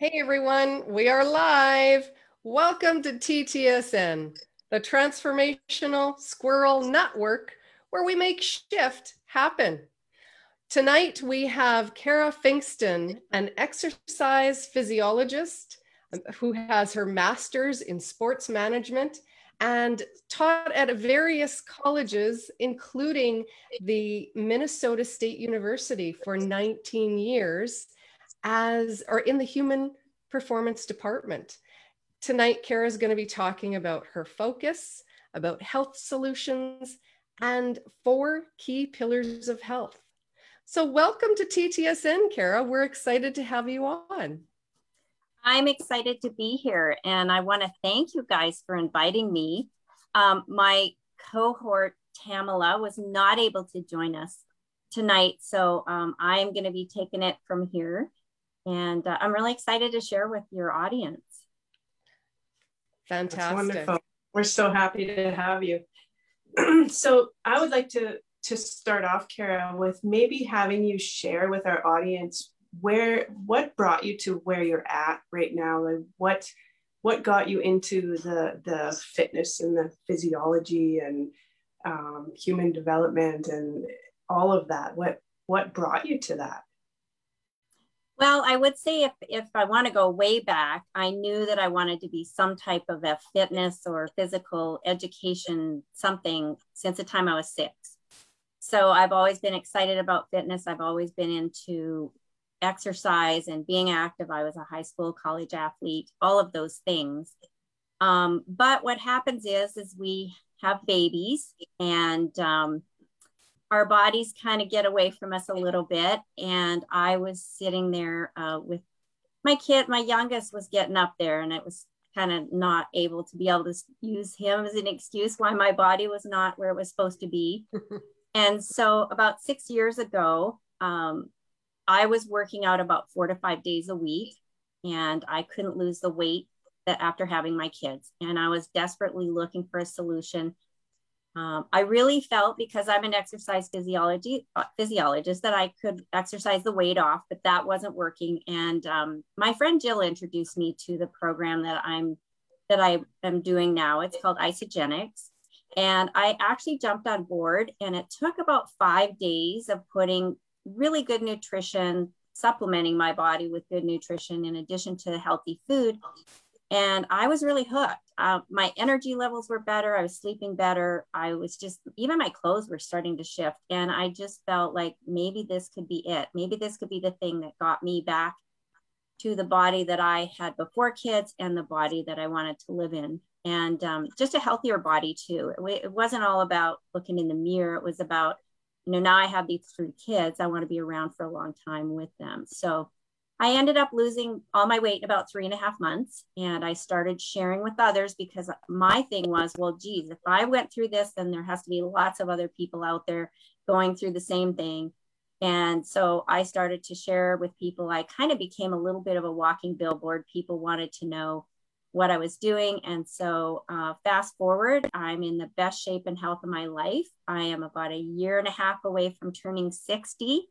Hey everyone, we are live. Welcome to TTSN, the Transformational Squirrel Network, where we make shift happen. Tonight we have Kara Finkston, an exercise physiologist um, who has her master's in sports management and taught at various colleges, including the Minnesota State University for 19 years as or in the human performance department. Tonight, Kara is going to be talking about her focus, about health solutions, and four key pillars of health. So, welcome to TTSN, Kara. We're excited to have you on. I'm excited to be here, and I want to thank you guys for inviting me. Um, my cohort, Tamala, was not able to join us tonight, so um, I'm going to be taking it from here. And uh, I'm really excited to share with your audience. Fantastic. That's wonderful. We're so happy to have you. so I would like to to start off, Kara, with maybe having you share with our audience where what brought you to where you're at right now, like what what got you into the the fitness and the physiology and um, human development and all of that. What what brought you to that? Well, I would say if, if I want to go way back, I knew that I wanted to be some type of a fitness or physical education something since the time I was six. So I've always been excited about fitness. I've always been into exercise and being active. I was a high school, college athlete, all of those things. Um, but what happens is, is we have babies and um, our bodies kind of get away from us a little bit. And I was sitting there uh, with my kid, my youngest was getting up there, and it was kind of not able to be able to use him as an excuse why my body was not where it was supposed to be. and so, about six years ago, um, I was working out about four to five days a week, and I couldn't lose the weight that after having my kids. And I was desperately looking for a solution um, I really felt because I'm an exercise physiology uh, physiologist that I could exercise the weight off, but that wasn't working. And um, my friend Jill introduced me to the program that I'm that I am doing now. It's called Isagenix, and I actually jumped on board. And it took about five days of putting really good nutrition, supplementing my body with good nutrition in addition to healthy food and I was really hooked. Uh, my energy levels were better. I was sleeping better. I was just, even my clothes were starting to shift. And I just felt like maybe this could be it. Maybe this could be the thing that got me back to the body that I had before kids and the body that I wanted to live in. And um, just a healthier body, too. It, it wasn't all about looking in the mirror. It was about, you know, now I have these three kids. I want to be around for a long time with them. So, I ended up losing all my weight in about three and a half months. And I started sharing with others because my thing was, well, geez, if I went through this, then there has to be lots of other people out there going through the same thing. And so I started to share with people. I kind of became a little bit of a walking billboard. People wanted to know what I was doing. And so, uh, fast forward, I'm in the best shape and health of my life. I am about a year and a half away from turning 60.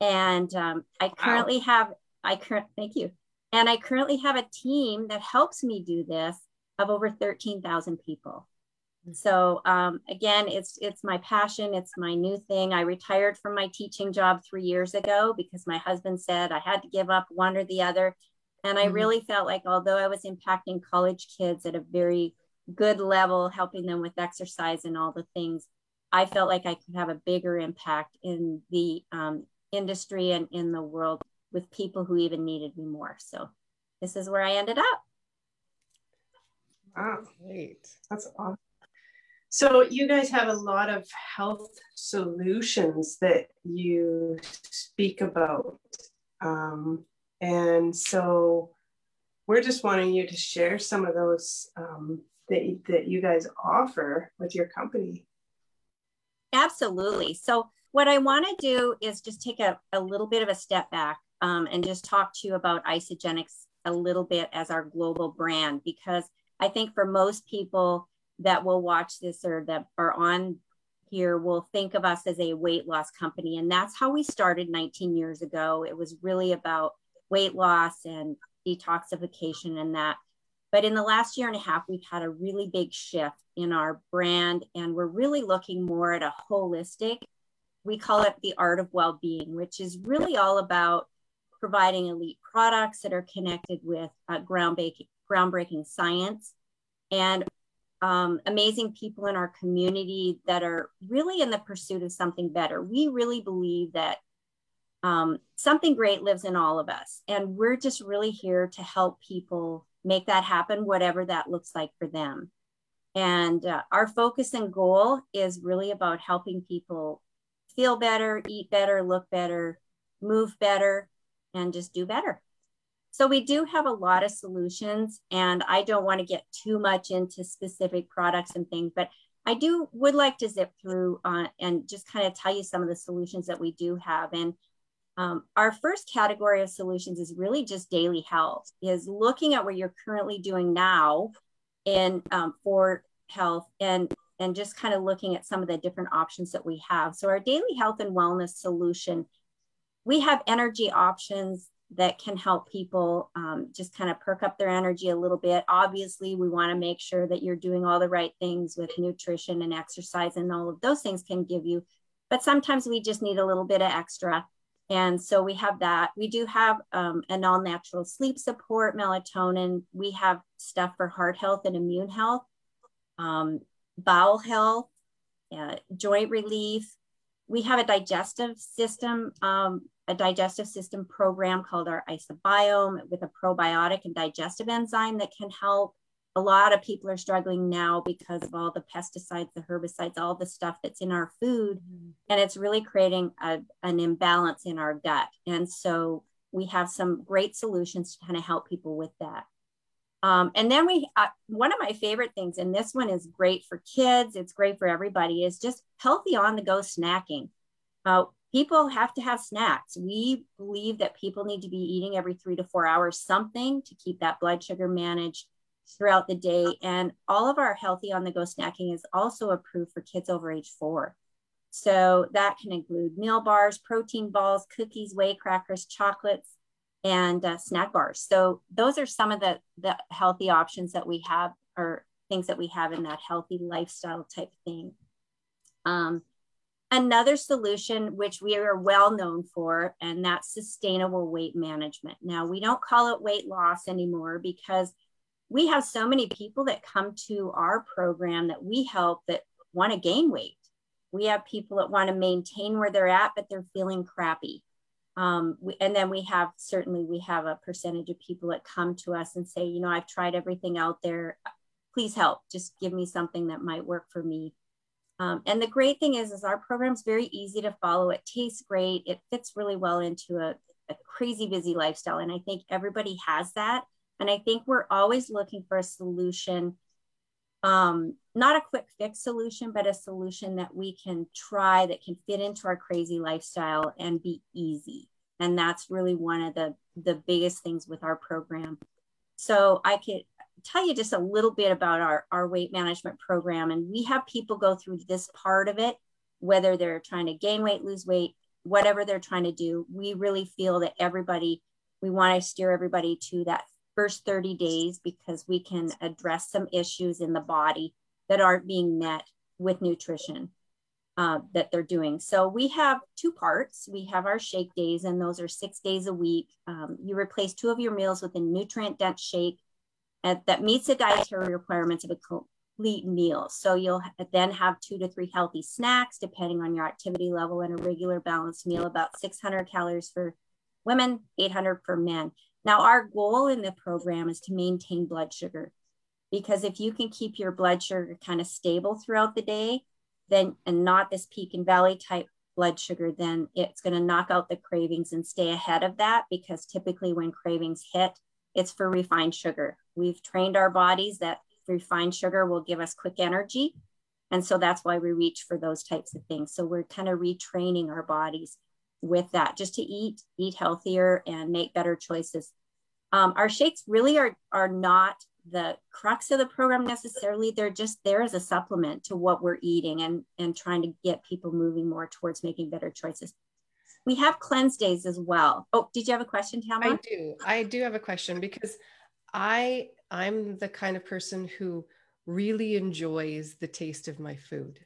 And um, I currently wow. have I current thank you. And I currently have a team that helps me do this of over 13,000 people. So um, again, it's it's my passion. It's my new thing. I retired from my teaching job three years ago because my husband said I had to give up one or the other, and I mm-hmm. really felt like although I was impacting college kids at a very good level, helping them with exercise and all the things, I felt like I could have a bigger impact in the um, industry and in the world with people who even needed me more. So this is where I ended up. Wow, great. That's awesome. So you guys have a lot of health solutions that you speak about. Um, and so we're just wanting you to share some of those um, that, that you guys offer with your company. Absolutely. So what I want to do is just take a, a little bit of a step back um, and just talk to you about Isagenix a little bit as our global brand because I think for most people that will watch this or that are on here will think of us as a weight loss company. And that's how we started 19 years ago. It was really about weight loss and detoxification and that. But in the last year and a half, we've had a really big shift in our brand, and we're really looking more at a holistic. We call it the art of well being, which is really all about providing elite products that are connected with uh, groundbreaking, groundbreaking science and um, amazing people in our community that are really in the pursuit of something better. We really believe that um, something great lives in all of us, and we're just really here to help people make that happen, whatever that looks like for them. And uh, our focus and goal is really about helping people feel better, eat better, look better, move better, and just do better. So we do have a lot of solutions, and I don't want to get too much into specific products and things, but I do would like to zip through uh, and just kind of tell you some of the solutions that we do have. And um, our first category of solutions is really just daily health, is looking at what you're currently doing now and um, for health and and just kind of looking at some of the different options that we have. So our daily health and wellness solution, we have energy options that can help people um, just kind of perk up their energy a little bit. Obviously, we want to make sure that you're doing all the right things with nutrition and exercise, and all of those things can give you. But sometimes we just need a little bit of extra. And so we have that. We do have um, an all natural sleep support, melatonin. We have stuff for heart health and immune health, um, bowel health, uh, joint relief. We have a digestive system, um, a digestive system program called our IsaBiome with a probiotic and digestive enzyme that can help a lot of people are struggling now because of all the pesticides, the herbicides, all the stuff that's in our food. Mm-hmm. And it's really creating a, an imbalance in our gut. And so we have some great solutions to kind of help people with that. Um, and then we, uh, one of my favorite things, and this one is great for kids, it's great for everybody, is just healthy on the go snacking. Uh, people have to have snacks. We believe that people need to be eating every three to four hours something to keep that blood sugar managed throughout the day. And all of our healthy on the go snacking is also approved for kids over age four. So that can include meal bars, protein balls, cookies, whey crackers, chocolates, and uh, snack bars. So those are some of the, the healthy options that we have or things that we have in that healthy lifestyle type thing. Um, another solution, which we are well known for, and that's sustainable weight management. Now, we don't call it weight loss anymore because we have so many people that come to our program that we help that want to gain weight. We have people that want to maintain where they're at, but they're feeling crappy. Um, we, and then we have certainly we have a percentage of people that come to us and say, you know, I've tried everything out there. Please help. Just give me something that might work for me. Um, and the great thing is, is our program's very easy to follow. It tastes great. It fits really well into a, a crazy busy lifestyle. And I think everybody has that. And I think we're always looking for a solution, um, not a quick fix solution, but a solution that we can try that can fit into our crazy lifestyle and be easy. And that's really one of the, the biggest things with our program. So I could tell you just a little bit about our, our weight management program. And we have people go through this part of it, whether they're trying to gain weight, lose weight, whatever they're trying to do. We really feel that everybody, we want to steer everybody to that first 30 days because we can address some issues in the body that aren't being met with nutrition uh, that they're doing. So we have two parts. We have our shake days, and those are six days a week. Um, you replace two of your meals with a nutrient dense shake at, that meets the dietary requirements of a complete meal. So you'll then have two to three healthy snacks, depending on your activity level, and a regular balanced meal, about 600 calories for women, 800 for men. Now, our goal in the program is to maintain blood sugar because if you can keep your blood sugar kind of stable throughout the day, then and not this peak and valley type blood sugar, then it's going to knock out the cravings and stay ahead of that because typically when cravings hit, it's for refined sugar. We've trained our bodies that refined sugar will give us quick energy. And so that's why we reach for those types of things. So we're kind of retraining our bodies with that just to eat eat healthier and make better choices um, our shakes really are are not the crux of the program necessarily they're just there as a supplement to what we're eating and and trying to get people moving more towards making better choices we have cleanse days as well. Oh, did you have a question, Tamara? I do. I do have a question because I I'm the kind of person who really enjoys the taste of my food.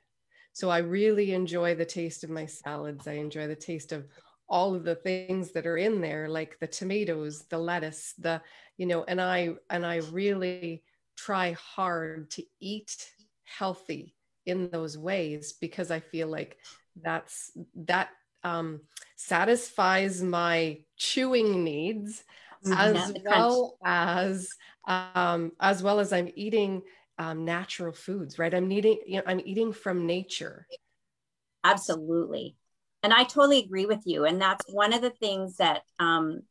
So I really enjoy the taste of my salads. I enjoy the taste of all of the things that are in there like the tomatoes, the lettuce, the you know, and I and I really try hard to eat healthy in those ways because I feel like that's that um, satisfies my chewing needs. As well as um, as well as I'm eating um, natural foods, right? I'm eating, you know, I'm eating from nature. Absolutely, and I totally agree with you. And that's one of the things that, um,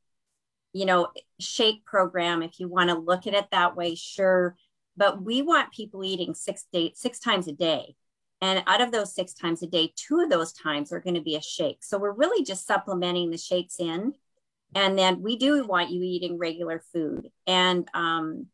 you know, shake program. If you want to look at it that way, sure. But we want people eating six day, six times a day. And out of those six times a day, two of those times are going to be a shake. So we're really just supplementing the shakes in. And then we do want you eating regular food. And um,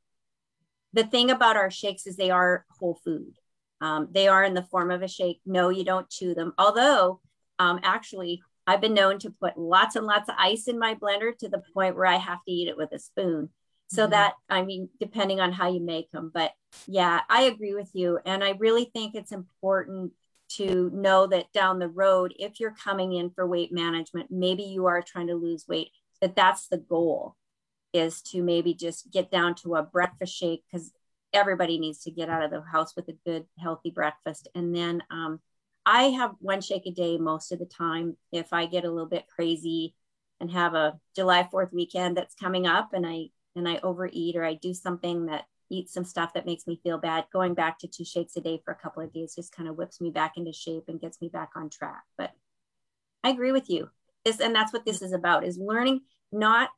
the thing about our shakes is they are whole food. Um, they are in the form of a shake. No, you don't chew them. Although, um, actually, I've been known to put lots and lots of ice in my blender to the point where I have to eat it with a spoon. So mm-hmm. that, I mean, depending on how you make them. But yeah, I agree with you. And I really think it's important to know that down the road, if you're coming in for weight management, maybe you are trying to lose weight, that that's the goal is to maybe just get down to a breakfast shake because everybody needs to get out of the house with a good, healthy breakfast. And then um, I have one shake a day most of the time. If I get a little bit crazy and have a July 4th weekend that's coming up and I and I overeat or I do something that eat some stuff that makes me feel bad, going back to two shakes a day for a couple of days just kind of whips me back into shape and gets me back on track. But I agree with you. This and that's what this is about is learning not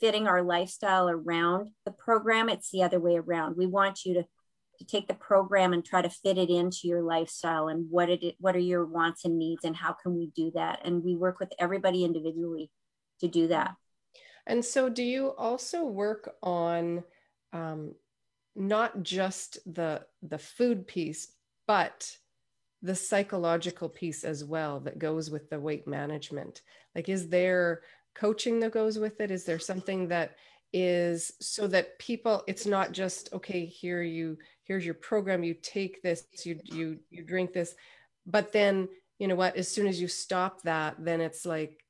fitting our lifestyle around the program. It's the other way around. We want you to, to take the program and try to fit it into your lifestyle and what it what are your wants and needs and how can we do that? And we work with everybody individually to do that. And so, do you also work on um, not just the the food piece, but the psychological piece as well that goes with the weight management? Like, is there coaching that goes with it? Is there something that is so that people it's not just okay here you here's your program you take this you you you drink this but then you know what as soon as you stop that then it's like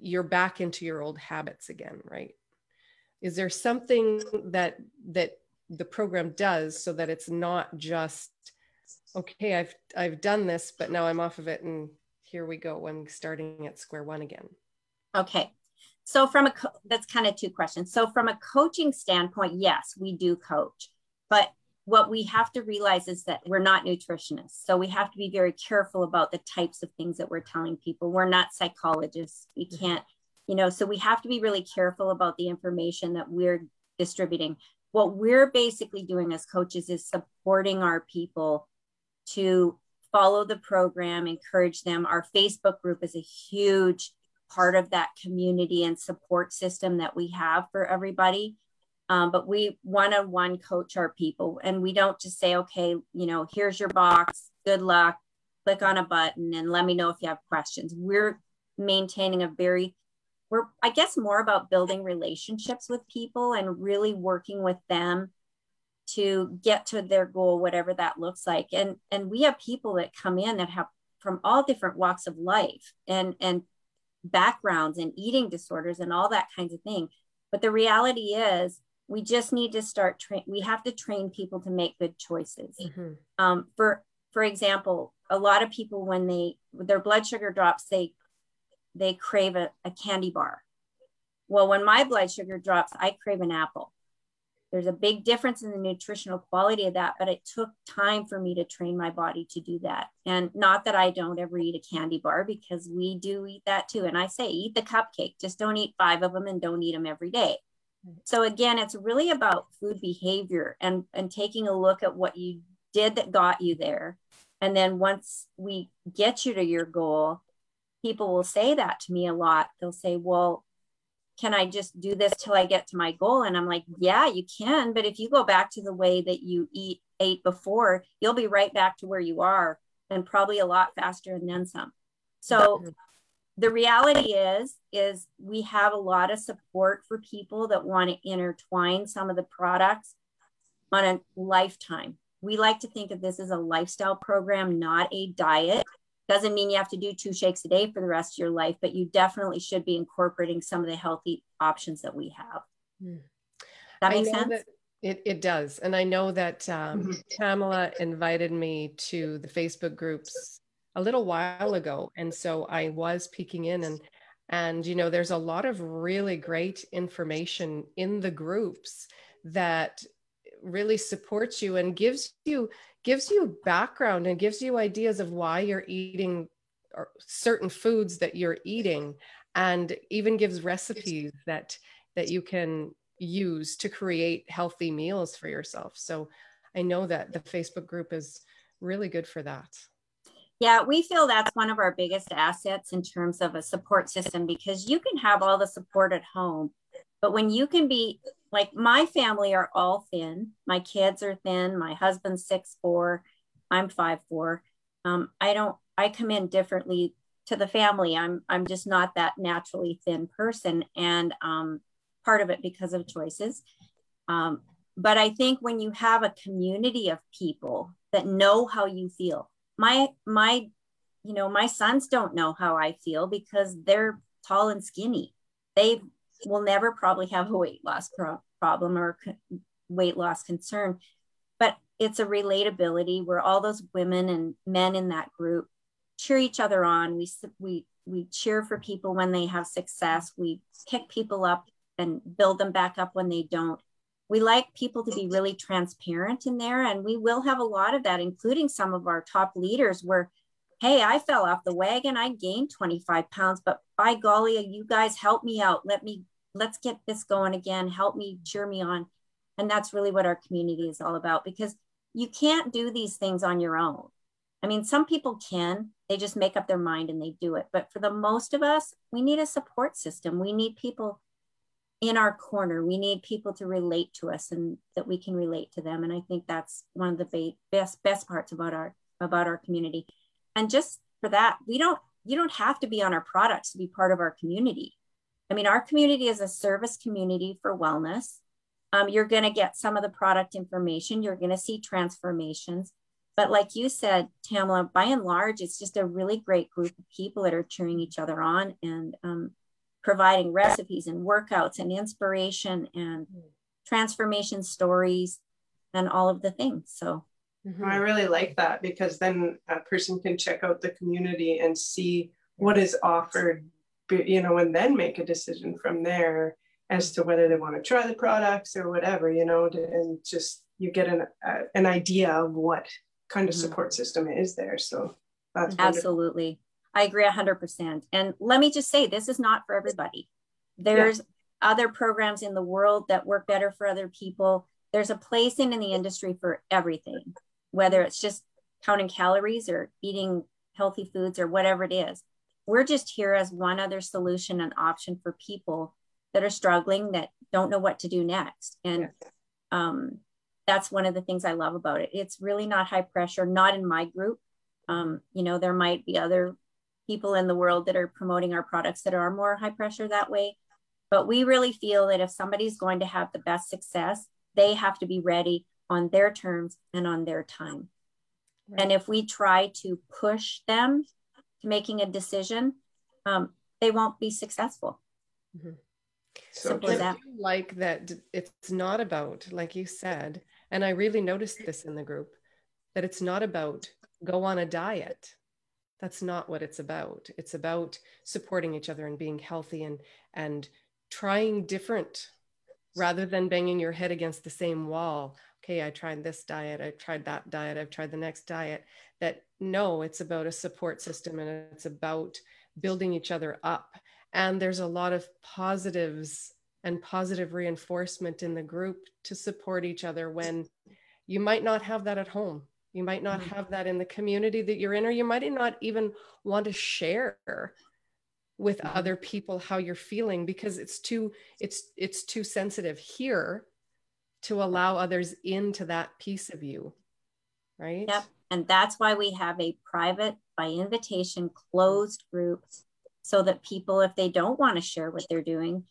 you're back into your old habits again right is there something that that the program does so that it's not just okay i've i've done this but now i'm off of it and here we go i'm starting at square one again okay so from a that's kind of two questions so from a coaching standpoint yes we do coach but what we have to realize is that we're not nutritionists. So we have to be very careful about the types of things that we're telling people. We're not psychologists. We mm-hmm. can't, you know, so we have to be really careful about the information that we're distributing. What we're basically doing as coaches is supporting our people to follow the program, encourage them. Our Facebook group is a huge part of that community and support system that we have for everybody. Um, but we one on one coach our people and we don't just say, okay, you know, here's your box, good luck, click on a button and let me know if you have questions. We're maintaining a very, we're, I guess, more about building relationships with people and really working with them to get to their goal, whatever that looks like. And, and we have people that come in that have from all different walks of life and, and backgrounds and eating disorders and all that kinds of thing. But the reality is, we just need to start train we have to train people to make good choices mm-hmm. um, for for example a lot of people when they their blood sugar drops they they crave a, a candy bar well when my blood sugar drops i crave an apple there's a big difference in the nutritional quality of that but it took time for me to train my body to do that. And not that i don't ever eat a candy bar because we do eat that too. And i say eat the cupcake. Just don't eat five of them and don't eat them every day. So again, it's really about food behavior and, and taking a look at what you did that got you there. And then once we get you to your goal, people will say that to me a lot. They'll say, well, can I just do this till I get to my goal? And I'm like, yeah, you can. But if you go back to the way that you eat ate before, you'll be right back to where you are and probably a lot faster and then some. So the reality is is we have a lot of support for people that want to intertwine some of the products on a lifetime we like to think of this as a lifestyle program not a diet doesn't mean you have to do two shakes a day for the rest of your life but you definitely should be incorporating some of the healthy options that we have hmm. that makes sense that it, it does and i know that um, mm-hmm. pamela invited me to the facebook groups a little while ago and so i was peeking in and and you know there's a lot of really great information in the groups that really supports you and gives you gives you background and gives you ideas of why you're eating certain foods that you're eating and even gives recipes that that you can use to create healthy meals for yourself. So i know that the facebook group is really good for that. Yeah, we feel that's one of our biggest assets in terms of a support system because you can have all the support at home, but when you can be like my family are all thin, my kids are thin, my husband's six four, I'm five four. Um, I don't, I come in differently to the family. I'm, I'm just not that naturally thin person, and um, part of it because of choices. Um, but I think when you have a community of people that know how you feel, my my you know my sons don't know how i feel because they're tall and skinny they will never probably have a weight loss pro- problem or co- weight loss concern but it's a relatability where all those women and men in that group cheer each other on. We we we cheer for people when they have success. We pick people up and build them back up when they don't. We like people to be really transparent in there and we will have a lot of that including some of our top leaders where hey i fell off the wagon i gained 25 pounds but by golly you guys help me out let me let's get this going again help me cheer me on and that's really what our community is all about because you can't do these things on your own i mean some people can they just make up their mind and they do it but for the most of us we need a support system we need people in our corner. We need people to relate to us and that we can relate to them. And I think that's one of the best best parts about our about our community. And just for that, we don't you don't have to be on our products to be part of our community. I mean, our community is a service community for wellness. Um, you're going to get some of the product information. You're going to see transformations. But like you said, Tamla, by and large, it's just a really great group of people that are cheering each other on and um, providing recipes and workouts and inspiration and transformation stories and all of the things. So mm-hmm. I really like that because then a person can check out the community and see what is offered, you know, and then make a decision from there as to whether they want to try the products or whatever, you know, and just you get an, uh, an idea of what kind of mm-hmm. support system is there. So that's absolutely. Wonderful. I agree 100%. And let me just say, this is not for everybody. There's yeah. other programs in the world that work better for other people. There's a place in, in the industry for everything, whether it's just counting calories or eating healthy foods or whatever it is. We're just here as one other solution and option for people that are struggling, that don't know what to do next. And um, that's one of the things I love about it. It's really not high pressure, not in my group. Um, you know, there might be other people in the world that are promoting our products that are more high pressure that way. But we really feel that if somebody's going to have the best success, they have to be ready on their terms and on their time. Right. And if we try to push them to making a decision, um, they won't be successful. Mm-hmm. So that. like that it's not about, like you said, and I really noticed this in the group, that it's not about go on a diet that's not what it's about it's about supporting each other and being healthy and and trying different rather than banging your head against the same wall okay i tried this diet i tried that diet i've tried the next diet that no it's about a support system and it's about building each other up and there's a lot of positives and positive reinforcement in the group to support each other when you might not have that at home you might not mm-hmm. have that in the community that you're in, or you might not even want to share with mm-hmm. other people how you're feeling because it's too it's it's too sensitive here to allow others into that piece of you right yep and that's why we have a private by invitation closed group so that people, if they don't want to share what they're doing,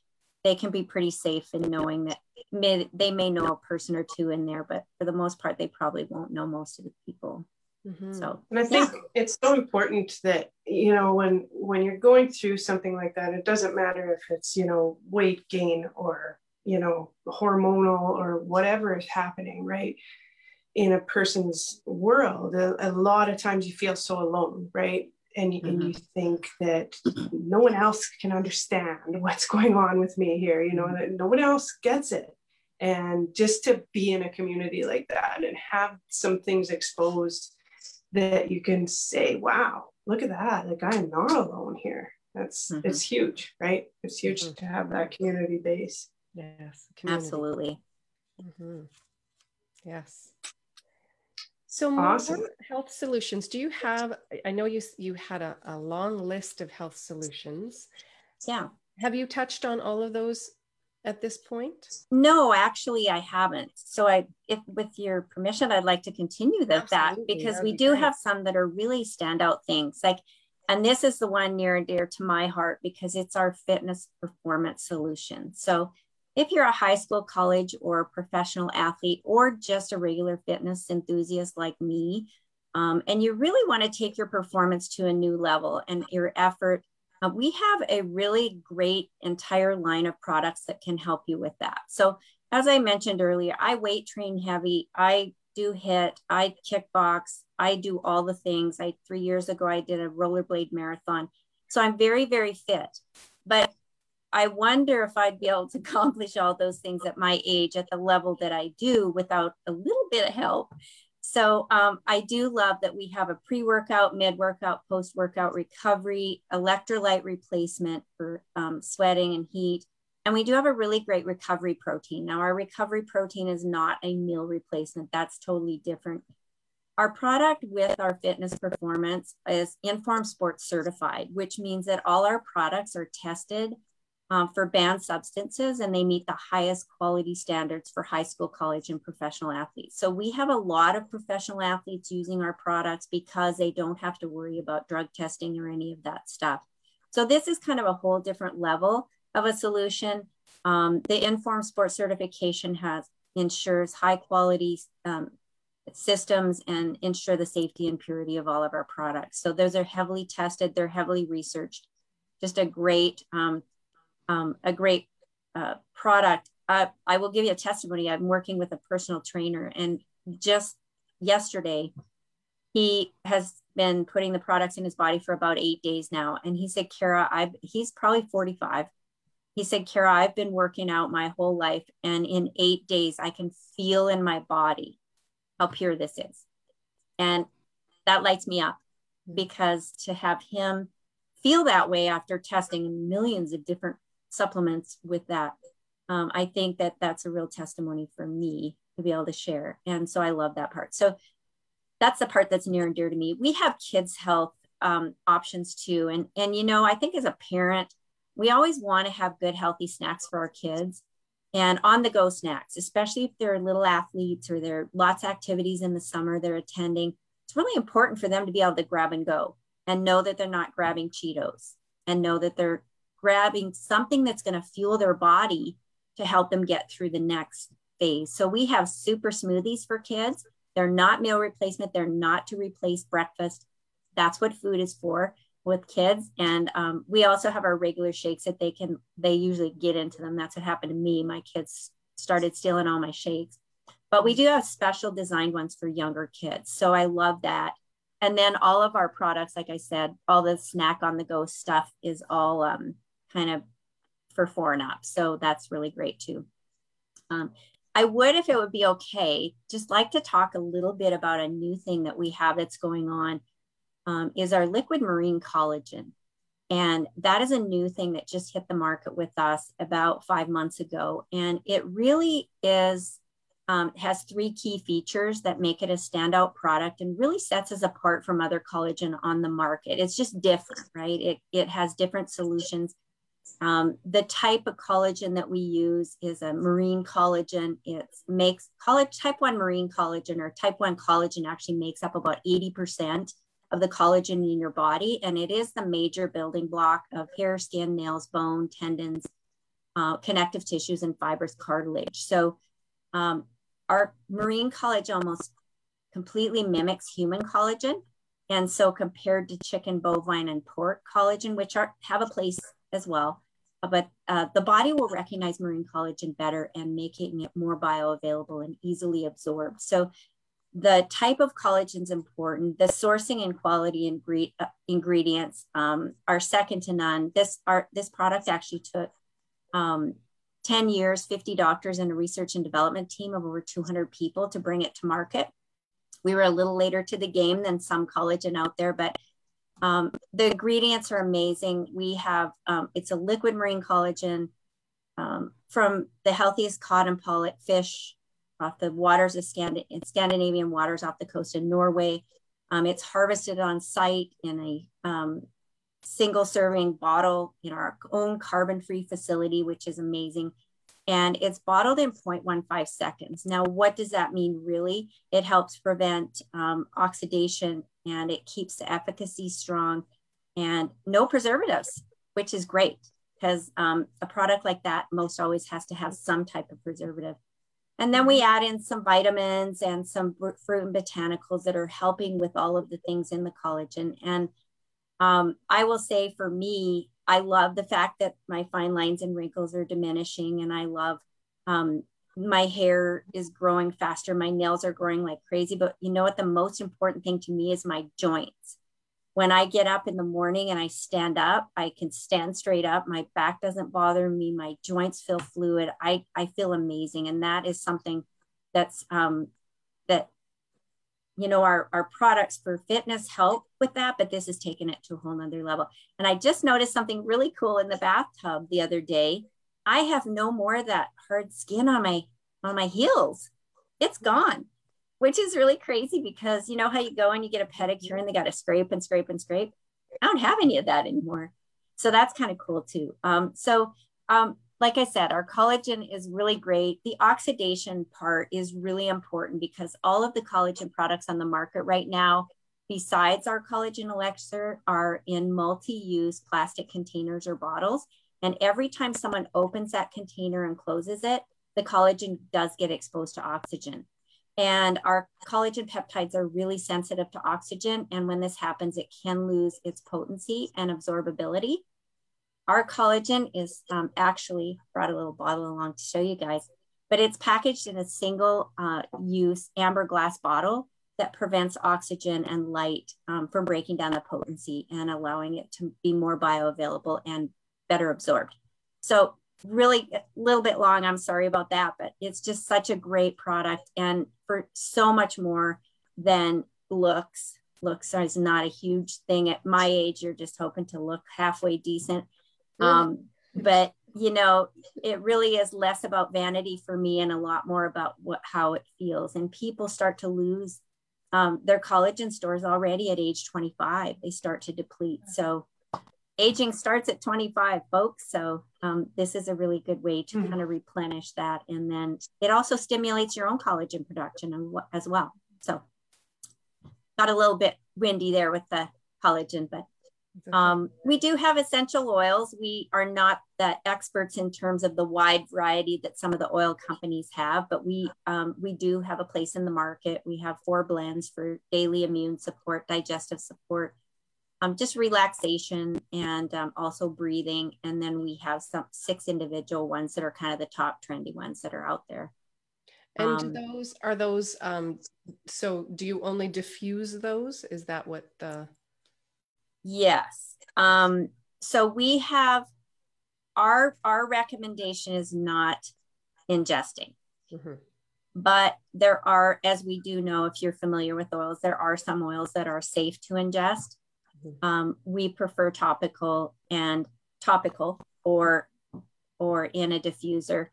they can be pretty safe in knowing that may, they may know a person or two in there, but for the most part, they probably won't know most of the people. Mm-hmm. So, and I think yeah. it's so important that you know when when you're going through something like that, it doesn't matter if it's you know weight gain or you know hormonal or whatever is happening, right? In a person's world, a, a lot of times you feel so alone, right? And, mm-hmm. and you think that no one else can understand what's going on with me here, you know, mm-hmm. that no one else gets it and just to be in a community like that and have some things exposed that you can say, wow, look at that. Like I'm not alone here. That's mm-hmm. it's huge, right? It's huge mm-hmm. to have that community base. Yes, community. absolutely. Mm-hmm. Yes. So awesome. health solutions. Do you have? I know you you had a, a long list of health solutions. Yeah. Have you touched on all of those at this point? No, actually, I haven't. So, I, if with your permission, I'd like to continue that that because we be do great. have some that are really standout things. Like, and this is the one near and dear to my heart because it's our fitness performance solution. So, if you're a high school, college, or professional athlete, or just a regular fitness enthusiast like me, um, and you really want to take your performance to a new level and your effort uh, we have a really great entire line of products that can help you with that. So, as I mentioned earlier, I weight train heavy. I do HIIT, I kickbox. I do all the things. I three years ago I did a rollerblade marathon. So I'm very very fit. But I wonder if I'd be able to accomplish all those things at my age at the level that I do without a little bit of help. So um, I do love that we have a pre-workout, mid-workout, post-workout recovery, electrolyte replacement for um, sweating and heat. And we do have a really great recovery protein. Now our recovery protein is not a meal replacement. That's totally different. Our product with our fitness performance is Inform Sports certified, which means that all our products are tested um, for banned substances and they meet the highest quality standards for high school, college, and professional athletes. So we have a lot of professional athletes using our products because they don't have to worry about drug testing or any of that stuff. So this is kind of a whole different level of a solution. Um, the informed Sport certification has ensures high quality um, systems and ensure the safety and purity of all of our products. So those are heavily tested, they're heavily researched. Just a great um, um, a great uh, product. Uh, I will give you a testimony. I'm working with a personal trainer, and just yesterday, he has been putting the products in his body for about eight days now. And he said, Kara, I've, he's probably 45. He said, Kara, I've been working out my whole life, and in eight days, I can feel in my body how pure this is. And that lights me up because to have him feel that way after testing millions of different supplements with that. Um, I think that that's a real testimony for me to be able to share. And so I love that part. So that's the part that's near and dear to me. We have kids' health um, options too. And, and, you know, I think as a parent, we always want to have good, healthy snacks for our kids and on the go snacks, especially if they're little athletes or there are lots of activities in the summer they're attending. It's really important for them to be able to grab and go and know that they're not grabbing Cheetos and know that they're grabbing something that's going to fuel their body to help them get through the next phase. So we have super smoothies for kids. They're not meal replacement. They're not to replace breakfast. That's what food is for with kids. And um, we also have our regular shakes that they can, they usually get into them. That's what happened to me. My kids started stealing all my shakes. But we do have special designed ones for younger kids. So I love that. And then all of our products, like I said, all the snack on the go stuff is all um, kind of for four and up. So that's really great too. Um, I would, if it would be okay, just like to talk a little bit about a new thing that we have that's going on um, is our liquid marine collagen. And that is a new thing that just hit the market with us about five months ago. And it really is, um, has three key features that make it a standout product and really sets us apart from other collagen on the market. It's just different, right? It, it has different solutions um, the type of collagen that we use is a marine collagen. It makes college type 1 marine collagen or type 1 collagen actually makes up about 80% of the collagen in your body. And it is the major building block of hair, skin, nails, bone, tendons, uh, connective tissues, and fibrous cartilage. So um, our marine collagen almost completely mimics human collagen. And so compared to chicken, bovine, and pork collagen, which are have a place as well, uh, but uh, the body will recognize marine collagen better and making it more bioavailable and easily absorbed. So the type of collagen is important. The sourcing and quality ingre- uh, ingredients um, are second to none. This art, this product actually took um, 10 years, 50 doctors, and a research and development team of over 200 people to bring it to market. We were a little later to the game than some collagen out there, but um, the ingredients are amazing. We have, um, it's a liquid marine collagen um, from the healthiest cod and pollock fish off the waters of Scand- Scandinavian waters off the coast of Norway. Um, it's harvested on site in a um, single serving bottle in our own carbon free facility, which is amazing. And it's bottled in 0.15 seconds. Now, what does that mean really? It helps prevent um, oxidation and it keeps the efficacy strong and no preservatives, which is great because um, a product like that most always has to have some type of preservative. And then we add in some vitamins and some fruit and botanicals that are helping with all of the things in the collagen. And um, I will say for me, I love the fact that my fine lines and wrinkles are diminishing, and I love um, my hair is growing faster. My nails are growing like crazy. But you know what? The most important thing to me is my joints. When I get up in the morning and I stand up, I can stand straight up. My back doesn't bother me. My joints feel fluid. I, I feel amazing. And that is something that's um, that you know our, our products for fitness help with that but this has taken it to a whole nother level and i just noticed something really cool in the bathtub the other day i have no more of that hard skin on my on my heels it's gone which is really crazy because you know how you go and you get a pedicure and they got to scrape and scrape and scrape i don't have any of that anymore so that's kind of cool too um, so um, like I said, our collagen is really great. The oxidation part is really important because all of the collagen products on the market right now, besides our collagen elixir, are in multi use plastic containers or bottles. And every time someone opens that container and closes it, the collagen does get exposed to oxygen. And our collagen peptides are really sensitive to oxygen. And when this happens, it can lose its potency and absorbability. Our collagen is um, actually brought a little bottle along to show you guys, but it's packaged in a single uh, use amber glass bottle that prevents oxygen and light um, from breaking down the potency and allowing it to be more bioavailable and better absorbed. So really a little bit long, I'm sorry about that, but it's just such a great product and for so much more than looks. Looks is not a huge thing at my age. You're just hoping to look halfway decent. Um, but you know, it really is less about vanity for me and a lot more about what how it feels. And people start to lose um, their collagen stores already at age 25. They start to deplete. So aging starts at 25, folks. So um, this is a really good way to mm-hmm. kind of replenish that. And then it also stimulates your own collagen production as well. So got a little bit windy there with the collagen, but um, we do have essential oils. We are not the experts in terms of the wide variety that some of the oil companies have, but we um, we do have a place in the market. We have four blends for daily immune support, digestive support, um, just relaxation, and um, also breathing. And then we have some six individual ones that are kind of the top trendy ones that are out there. And um, those are those. Um, so, do you only diffuse those? Is that what the Yes. Um, so we have our our recommendation is not ingesting. Mm-hmm. But there are, as we do know, if you're familiar with oils, there are some oils that are safe to ingest. Mm-hmm. Um, we prefer topical and topical or or in a diffuser.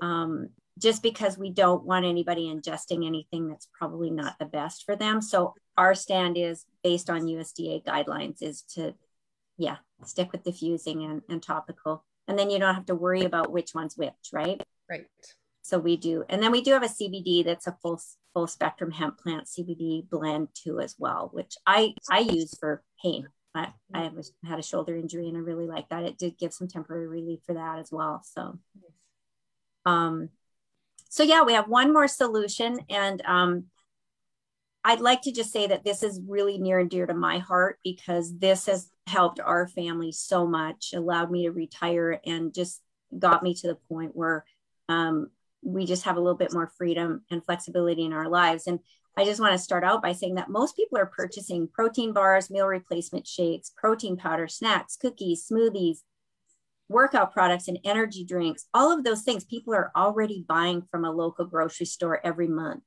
Um, just because we don't want anybody ingesting anything that's probably not the best for them. So our stand is based on USDA guidelines is to, yeah, stick with diffusing and, and topical. And then you don't have to worry about which one's which, right? Right. So we do, and then we do have a CBD that's a full full spectrum hemp plant CBD blend too as well, which I I use for pain. I, I was, had a shoulder injury and I really like that. It did give some temporary relief for that as well. So, um, so yeah, we have one more solution, and um, I'd like to just say that this is really near and dear to my heart because this has helped our family so much, allowed me to retire, and just got me to the point where um, we just have a little bit more freedom and flexibility in our lives. And I just want to start out by saying that most people are purchasing protein bars, meal replacement shakes, protein powder, snacks, cookies, smoothies, workout products, and energy drinks. All of those things people are already buying from a local grocery store every month.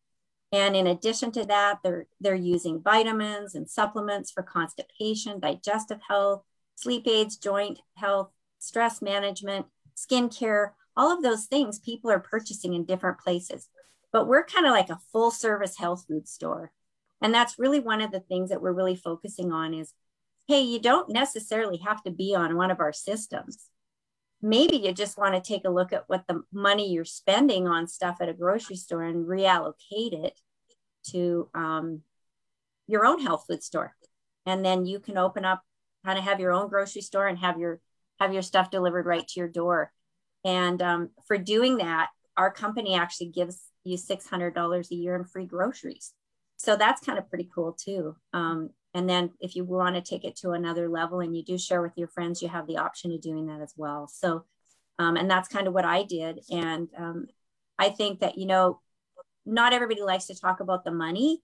And in addition to that, they're, they're using vitamins and supplements for constipation, digestive health, sleep aids, joint health, stress management, skincare, all of those things people are purchasing in different places. But we're kind of like a full service health food store. And that's really one of the things that we're really focusing on is hey you don't necessarily have to be on one of our systems. Maybe you just want to take a look at what the money you're spending on stuff at a grocery store and reallocate it to um, your own health food store. And then you can open up kind of have your own grocery store and have your have your stuff delivered right to your door and um, for doing that our company actually gives you $600 a year in free groceries. So that's kind of pretty cool too. Um, and then if you want to take it to another level and you do share with your friends, you have the option of doing that as well. So, um, and that's kind of what I did. And um, I think that, you know, not everybody likes to talk about the money,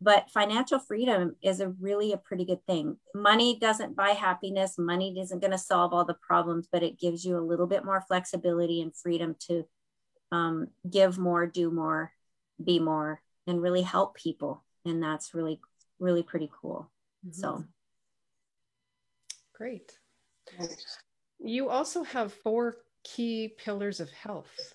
but financial freedom is a really a pretty good thing. Money doesn't buy happiness. Money isn't going to solve all the problems, but it gives you a little bit more flexibility and freedom to um, give more, do more, be more, and really help people. And that's really, really pretty cool. Mm-hmm. So great. You also have four key pillars of health.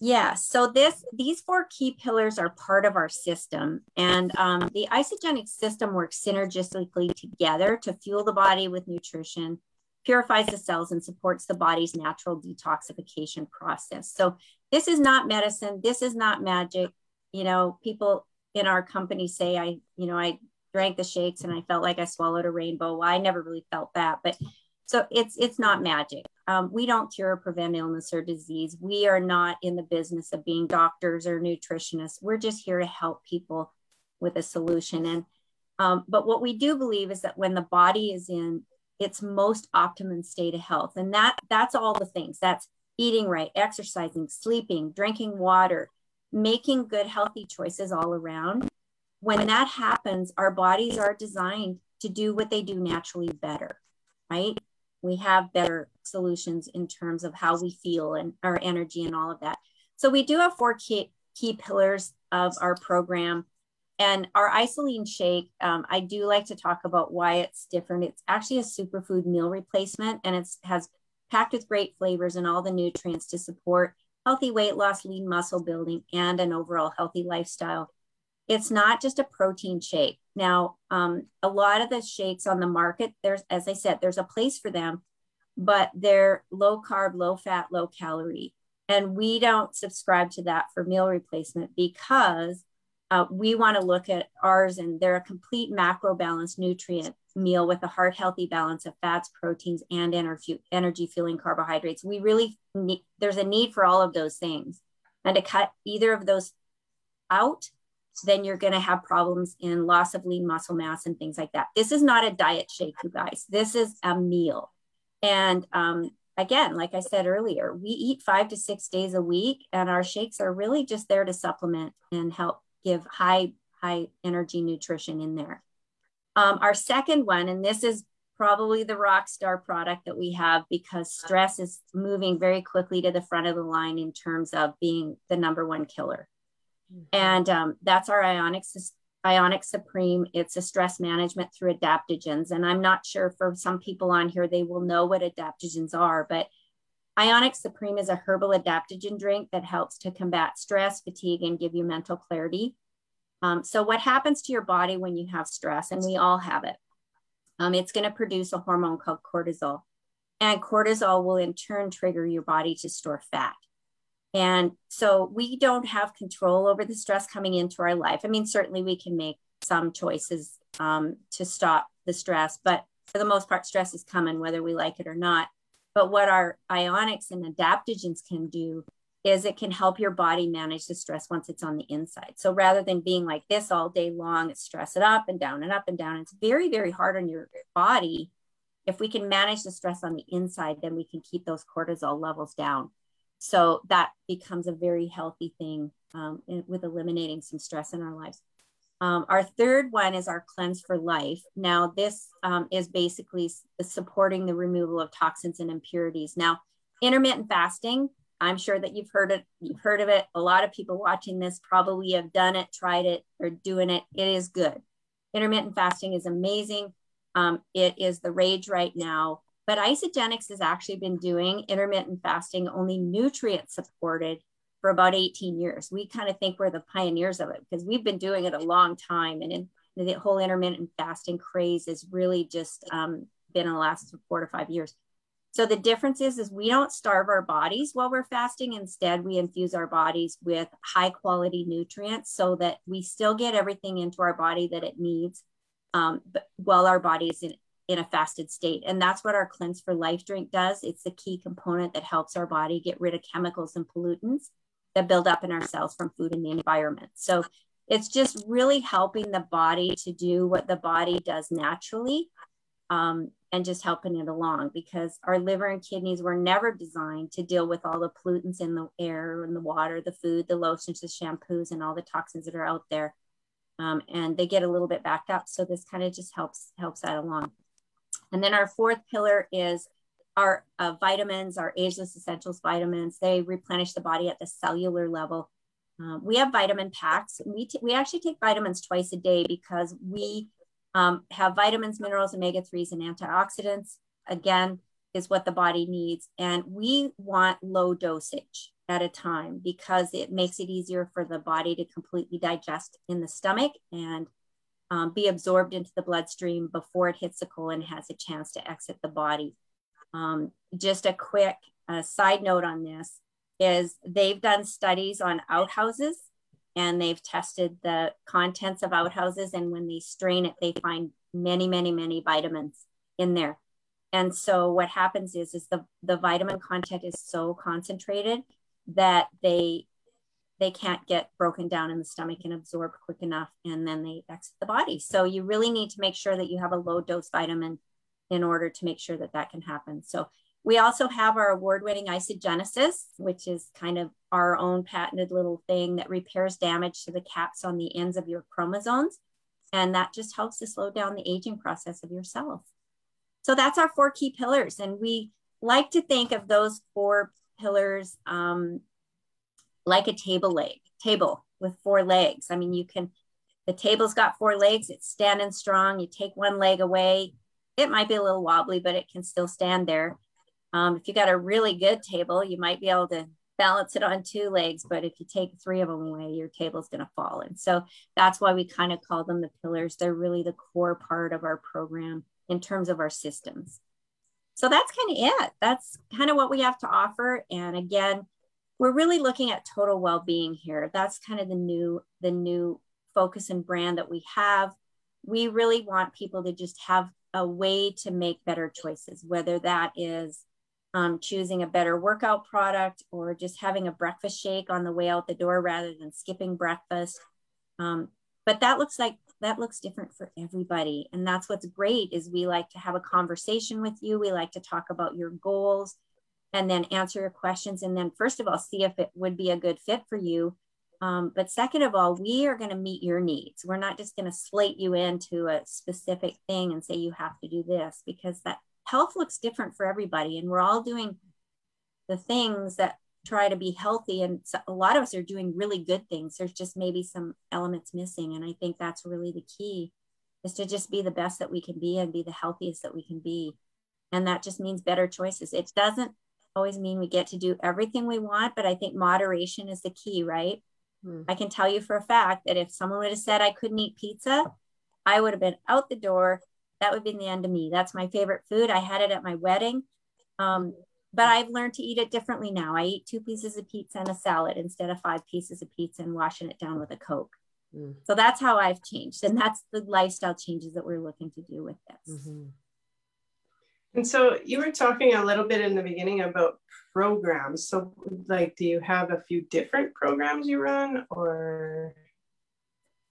Yeah, so this these four key pillars are part of our system, and um, the Isagenix system works synergistically together to fuel the body with nutrition, purifies the cells and supports the body's natural detoxification process. So this is not medicine. This is not magic. You know, people in our company say I, you know, I drank the shakes and I felt like I swallowed a rainbow. Well, I never really felt that, but so it's it's not magic. Um, we don't cure or prevent illness or disease. We are not in the business of being doctors or nutritionists. We're just here to help people with a solution. And um, but what we do believe is that when the body is in its most optimum state of health. And that that's all the things. That's eating right, exercising, sleeping, drinking water, making good healthy choices all around. When that happens, our bodies are designed to do what they do naturally better, right? We have better solutions in terms of how we feel and our energy and all of that. So we do have four key, key pillars of our program. And our IsaLean shake, um, I do like to talk about why it's different. It's actually a superfood meal replacement and it has packed with great flavors and all the nutrients to support healthy weight loss, lean muscle building, and an overall healthy lifestyle. It's not just a protein shake. Now, um, a lot of the shakes on the market, there's, as I said, there's a place for them, but they're low carb, low fat, low calorie. And we don't subscribe to that for meal replacement because uh, we want to look at ours and they're a complete macro balanced nutrient meal with a heart healthy balance of fats, proteins, and energy, energy fueling carbohydrates. We really need, there's a need for all of those things. And to cut either of those out, then you're going to have problems in loss of lean muscle mass and things like that. This is not a diet shake, you guys. This is a meal. And um, again, like I said earlier, we eat five to six days a week, and our shakes are really just there to supplement and help give high, high energy nutrition in there. Um, our second one, and this is probably the rock star product that we have because stress is moving very quickly to the front of the line in terms of being the number one killer. Mm-hmm. And um, that's our Ionix, Ionix Supreme. It's a stress management through adaptogens. And I'm not sure for some people on here, they will know what adaptogens are, but Ionix Supreme is a herbal adaptogen drink that helps to combat stress, fatigue, and give you mental clarity. Um, so, what happens to your body when you have stress? And we all have it. Um, it's going to produce a hormone called cortisol. And cortisol will in turn trigger your body to store fat. And so we don't have control over the stress coming into our life. I mean, certainly we can make some choices um, to stop the stress, but for the most part, stress is coming whether we like it or not. But what our Ionix and adaptogens can do is it can help your body manage the stress once it's on the inside. So rather than being like this all day long, it's stress it up and down and up and down. It's very, very hard on your body. If we can manage the stress on the inside, then we can keep those cortisol levels down. So that becomes a very healthy thing um, with eliminating some stress in our lives. Um, our third one is our cleanse for life. Now, this um, is basically supporting the removal of toxins and impurities. Now, intermittent fasting I'm sure that you've heard it, you've heard of it. A lot of people watching this probably have done it, tried it, or doing it. It is good. Intermittent fasting is amazing. Um, it is the rage right now. But Isagenix has actually been doing intermittent fasting only nutrient supported for about 18 years. We kind of think we're the pioneers of it because we've been doing it a long time. And in, the whole intermittent fasting craze has really just um, been in the last four to five years. So the difference is, is we don't starve our bodies while we're fasting. Instead, we infuse our bodies with high quality nutrients so that we still get everything into our body that it needs um, but while our body is in, in a fasted state. And that's what our Cleanse for Life drink does. It's the key component that helps our body get rid of chemicals and pollutants that build up in our cells from food and the environment. So it's just really helping the body to do what the body does naturally um, and just helping it along because our liver and kidneys were never designed to deal with all the pollutants in the air and the water, the food, the lotions, the shampoos, and all the toxins that are out there. Um, and they get a little bit backed up. So this kind of just helps helps that along. And then our fourth pillar is our uh, vitamins, our ageless essentials vitamins. They replenish the body at the cellular level. Um, we have vitamin packs. We, we actually take vitamins twice a day because we um, have vitamins, minerals, omega 3s, and antioxidants. Again, is what the body needs. And we want low dosage at a time because it makes it easier for the body to completely digest in the stomach and um, be absorbed into the bloodstream before it hits the colon has a chance to exit the body. Um, just a quick uh, side note on this is they've done studies on outhouses and they've tested the contents of outhouses and when they strain it they find many many many vitamins in there and so what happens is is the the vitamin content is so concentrated that they they can't get broken down in the stomach and absorbed quick enough and then they exit the body so you really need to make sure that you have a low dose vitamin in order to make sure that that can happen so we also have our award-winning Isagenesis, which is kind of our own patented little thing that repairs damage to the caps on the ends of your chromosomes. And that just helps to slow down the aging process of your cells. So that's our four key pillars. And we like to think of those four pillars um, like a table leg, table with four legs. I mean, you can, the table's got four legs, it's standing strong. You take one leg away, it might be a little wobbly, but it can still stand there. Um, if you got a really good table, you might be able to balance it on two legs, but if you take three of them away, your table's going to fall. And so that's why we kind of call them the pillars. They're really the core part of our program in terms of our systems. So that's kind of it. That's kind of what we have to offer. And again, we're really looking at total well-being here. That's kind of the new the new focus and brand that we have. We really want people to just have a way to make better choices, whether that is um, choosing a better workout product or just having a breakfast shake on the way out the door rather than skipping breakfast. Um, but that looks like that looks different for everybody. And that's what's great is we like to have a conversation with you. We like to talk about your goals and then answer your questions. And then first of all, see if it would be a good fit for you. Um, but second of all, we are going to meet your needs. We're not just going to slate you into a specific thing and say you have to do this because that health looks different for everybody and we're all doing the things that try to be healthy and a lot of us are doing really good things there's just maybe some elements missing and i think that's really the key is to just be the best that we can be and be the healthiest that we can be and that just means better choices it doesn't always mean we get to do everything we want but i think moderation is the key right hmm. i can tell you for a fact that if someone would have said i couldn't eat pizza i would have been out the door that would be the end of me. That's my favorite food. I had it at my wedding. Um, but I've learned to eat it differently now. I eat two pieces of pizza and a salad instead of five pieces of pizza and washing it down with a Coke. Mm. So that's how I've changed. And that's the lifestyle changes that we're looking to do with this. Mm-hmm. And so you were talking a little bit in the beginning about programs. So, like, do you have a few different programs you run or?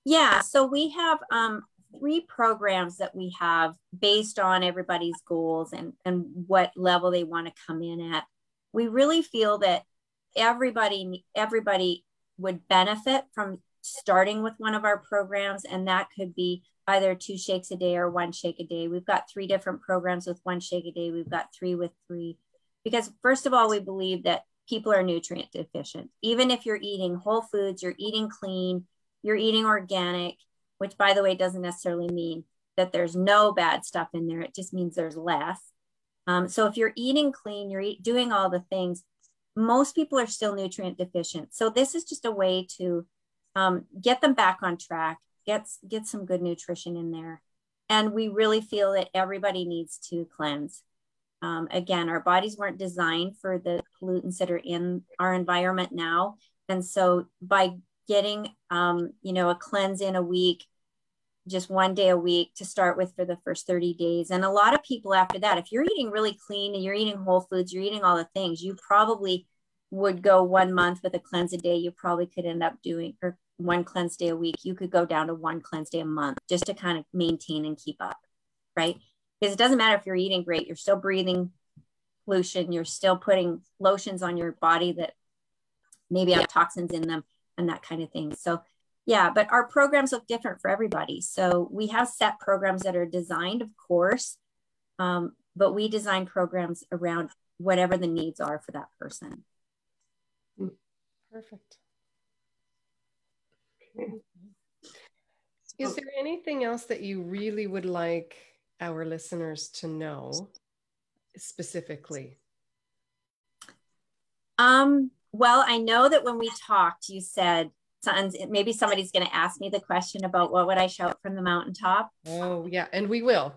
Yeah, so we have um, three programs that we have based on everybody's goals and, and what level they want to come in at. We really feel that everybody everybody would benefit from starting with one of our programs, and that could be either two shakes a day or one shake a day. We've got three different programs with one shake a day. We've got three with three. Because, first of all, we believe that people are nutrient deficient. Even if you're eating whole foods, you're eating clean, you're eating organic, which, by the way, doesn't necessarily mean that there's no bad stuff in there. It just means there's less. Um, so, if you're eating clean, you're eat, doing all the things, most people are still nutrient deficient. So, this is just a way to um, get them back on track get get some good nutrition in there. And we really feel that everybody needs to cleanse. Um, again our bodies weren't designed for the pollutants that are in our environment now. And so by getting um, you know a cleanse in a week just one day a week to start with for the first 30 days. And a lot of people after that if you're eating really clean and you're eating whole foods you're eating all the things you probably would go one month with a cleanse a day. You probably could end up doing or one cleanse day a week, you could go down to one cleanse day a month just to kind of maintain and keep up, right? Because it doesn't matter if you're eating great, you're still breathing pollution, you're still putting lotions on your body that maybe have toxins in them and that kind of thing. So, yeah, but our programs look different for everybody. So, we have set programs that are designed, of course, um, but we design programs around whatever the needs are for that person. Perfect. Is there anything else that you really would like our listeners to know specifically? Um, well, I know that when we talked, you said maybe somebody's going to ask me the question about what would I shout from the mountaintop. Oh, yeah, and we will.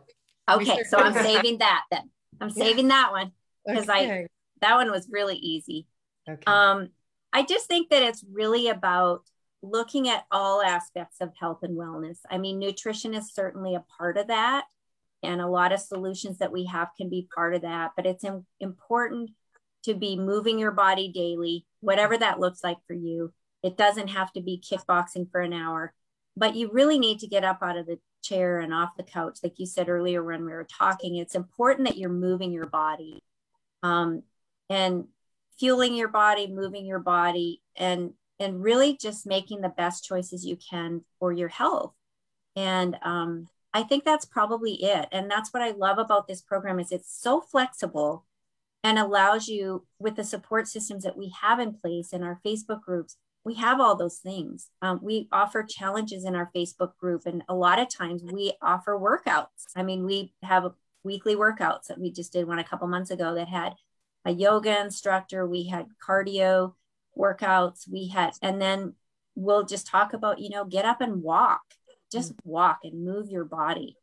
Okay, we so I'm saving that then. I'm saving that one because okay. I that one was really easy. Okay. Um, I just think that it's really about looking at all aspects of health and wellness. I mean, nutrition is certainly a part of that. And a lot of solutions that we have can be part of that. But it's important to be moving your body daily, whatever that looks like for you. It doesn't have to be kickboxing for an hour, but you really need to get up out of the chair and off the couch. Like you said earlier when we were talking, it's important that you're moving your body um, and fueling your body, moving your body, and and really just making the best choices you can for your health. And um, i think that's probably it. And that's what i love about this program is it's so flexible and allows you with the support systems that we have in place in our facebook groups we have all those things. Um, we offer challenges in our facebook group and a lot of times we offer workouts. I mean we have weekly workouts that we just did one a couple months ago that had a yoga instructor we had cardio workouts we had and then we'll just talk about you know get up and walk just mm. walk and move your body.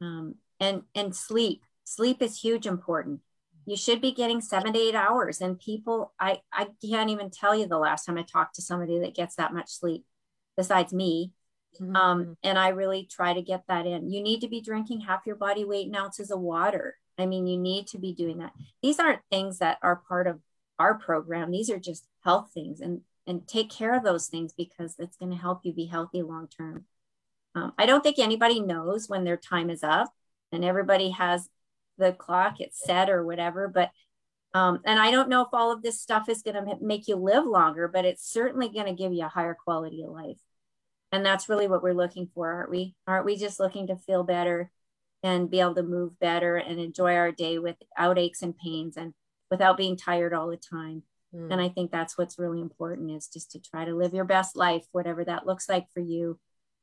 Um, and and sleep sleep is huge important. You should be getting seven to eight hours and people i i can't even tell you the last time i talked to somebody that gets that much sleep besides me. Mm-hmm. um, and i really try to get that in. You need to be drinking half your body weight in ounces of water. I mean you need to be doing that. These aren't things that are part of our program. These are just health things and and take care of those things because it's going to help you be healthy long term. Um, i don't think anybody knows when their time is up and everybody has the clock it's set or whatever but um, and i don't know if all of this stuff is going to make you live longer but it's certainly going to give you a higher quality of life. And that's really what we're looking for aren't we? Aren't we just looking to feel better and be able to move better and enjoy our day without aches and pains and without being tired all the time Mm. And I think that's what's really important is just to try to live your best life, whatever that looks like for you,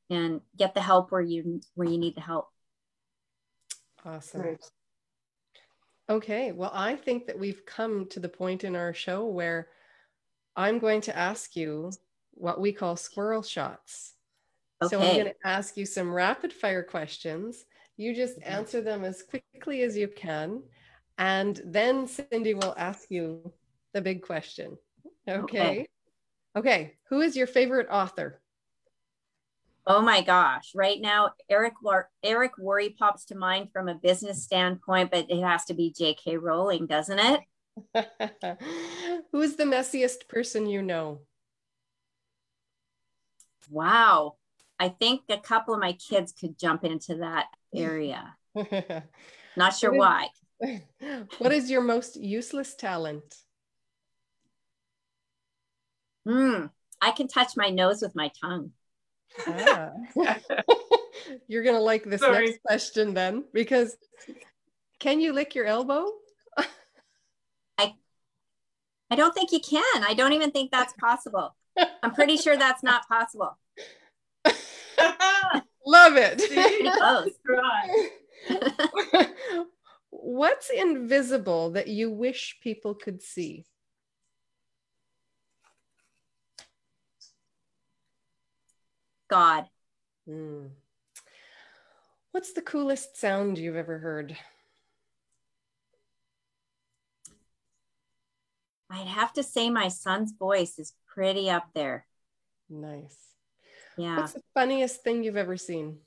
and get the help where you where you need the help. Awesome. Right. Okay, well, I think that we've come to the point in our show where I'm going to ask you what we call squirrel shots. Okay. So I'm going to ask you some rapid fire questions. You just mm-hmm. answer them as quickly as you can And then Cindy will ask you the big question. Okay. Okay. okay. Who is your favorite author? Oh my gosh. Right now, Eric Eric Worre pops to mind from a business standpoint, but it has to be J.K. Rowling, doesn't it? Who's the messiest person you know? Wow. I think a couple of my kids could jump into that area. Not sure why. What is your most useless talent? Hmm. I can touch my nose with my tongue. Ah. You're going to like this Sorry. next question then, because can you lick your elbow? I, I don't think you can. I don't even think that's possible. I'm pretty sure that's not possible. Love it. What's invisible that you wish people could see? God. Mm. What's the coolest sound you've ever heard? I'd have to say my son's voice is pretty up there. Nice. Yeah. What's the funniest thing you've ever seen?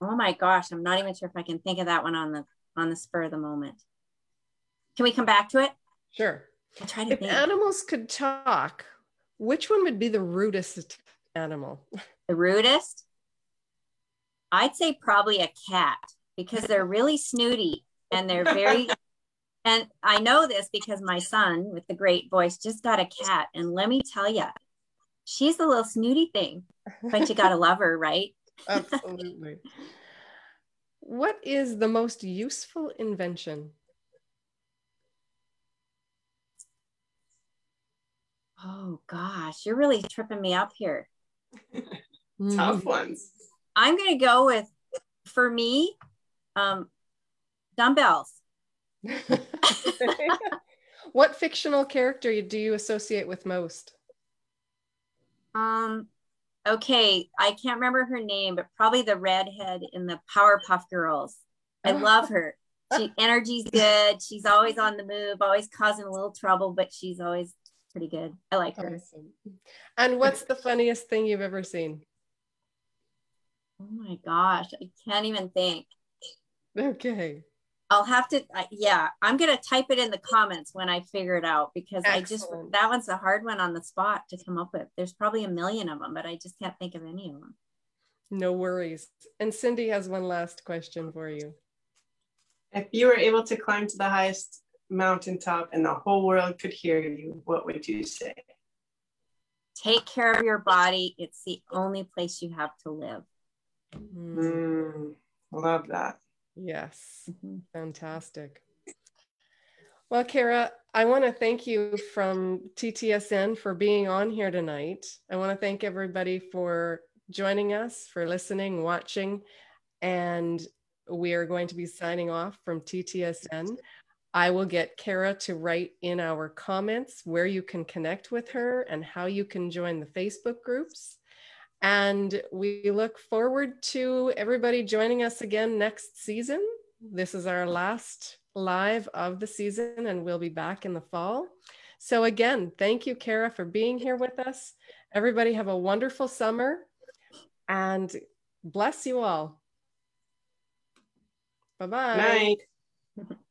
Oh my gosh, I'm not even sure if I can think of that one on the on the spur of the moment. Can we come back to it? Sure. I'll try to if think. animals could talk, which one would be the rudest animal? The rudest? I'd say probably a cat because they're really snooty and they're very and I know this because my son with the great voice just got a cat and let me tell you she's a little snooty thing but you got to love her right absolutely what is the most useful invention Oh gosh, you're really tripping me up here. Tough ones. I'm gonna go with for me, um, dumbbells. what fictional character do you associate with most? Um, okay, I can't remember her name, but probably the redhead in the Powerpuff Girls. I love her. She energy's good. She's always on the move, always causing a little trouble, but she's always pretty good. I like her. And what's the funniest thing you've ever seen? Oh my gosh, I can't even think. Okay. I'll have to, uh, yeah, I'm going to type it in the comments when I figure it out because Excellent. I just, that one's a hard one on the spot to come up with. There's probably a million of them, but I just can't think of any of them. No worries. And Cindy has one last question for you. If you were able to climb to the highest mountaintop and the whole world could hear you, what would you say? Take care of your body. It's the only place you have to live. Mm, love that. Yes, mm-hmm. fantastic. Well, Kara, I want to thank you from TTSN for being on here tonight. I want to thank everybody for joining us, for listening, watching, and we are going to be signing off from TTSN. I will get Kara to write in our comments where you can connect with her and how you can join the Facebook groups. And we look forward to everybody joining us again next season. This is our last live of the season, and we'll be back in the fall. So, again, thank you, Kara, for being here with us. Everybody, have a wonderful summer and bless you all. Bye bye. Night.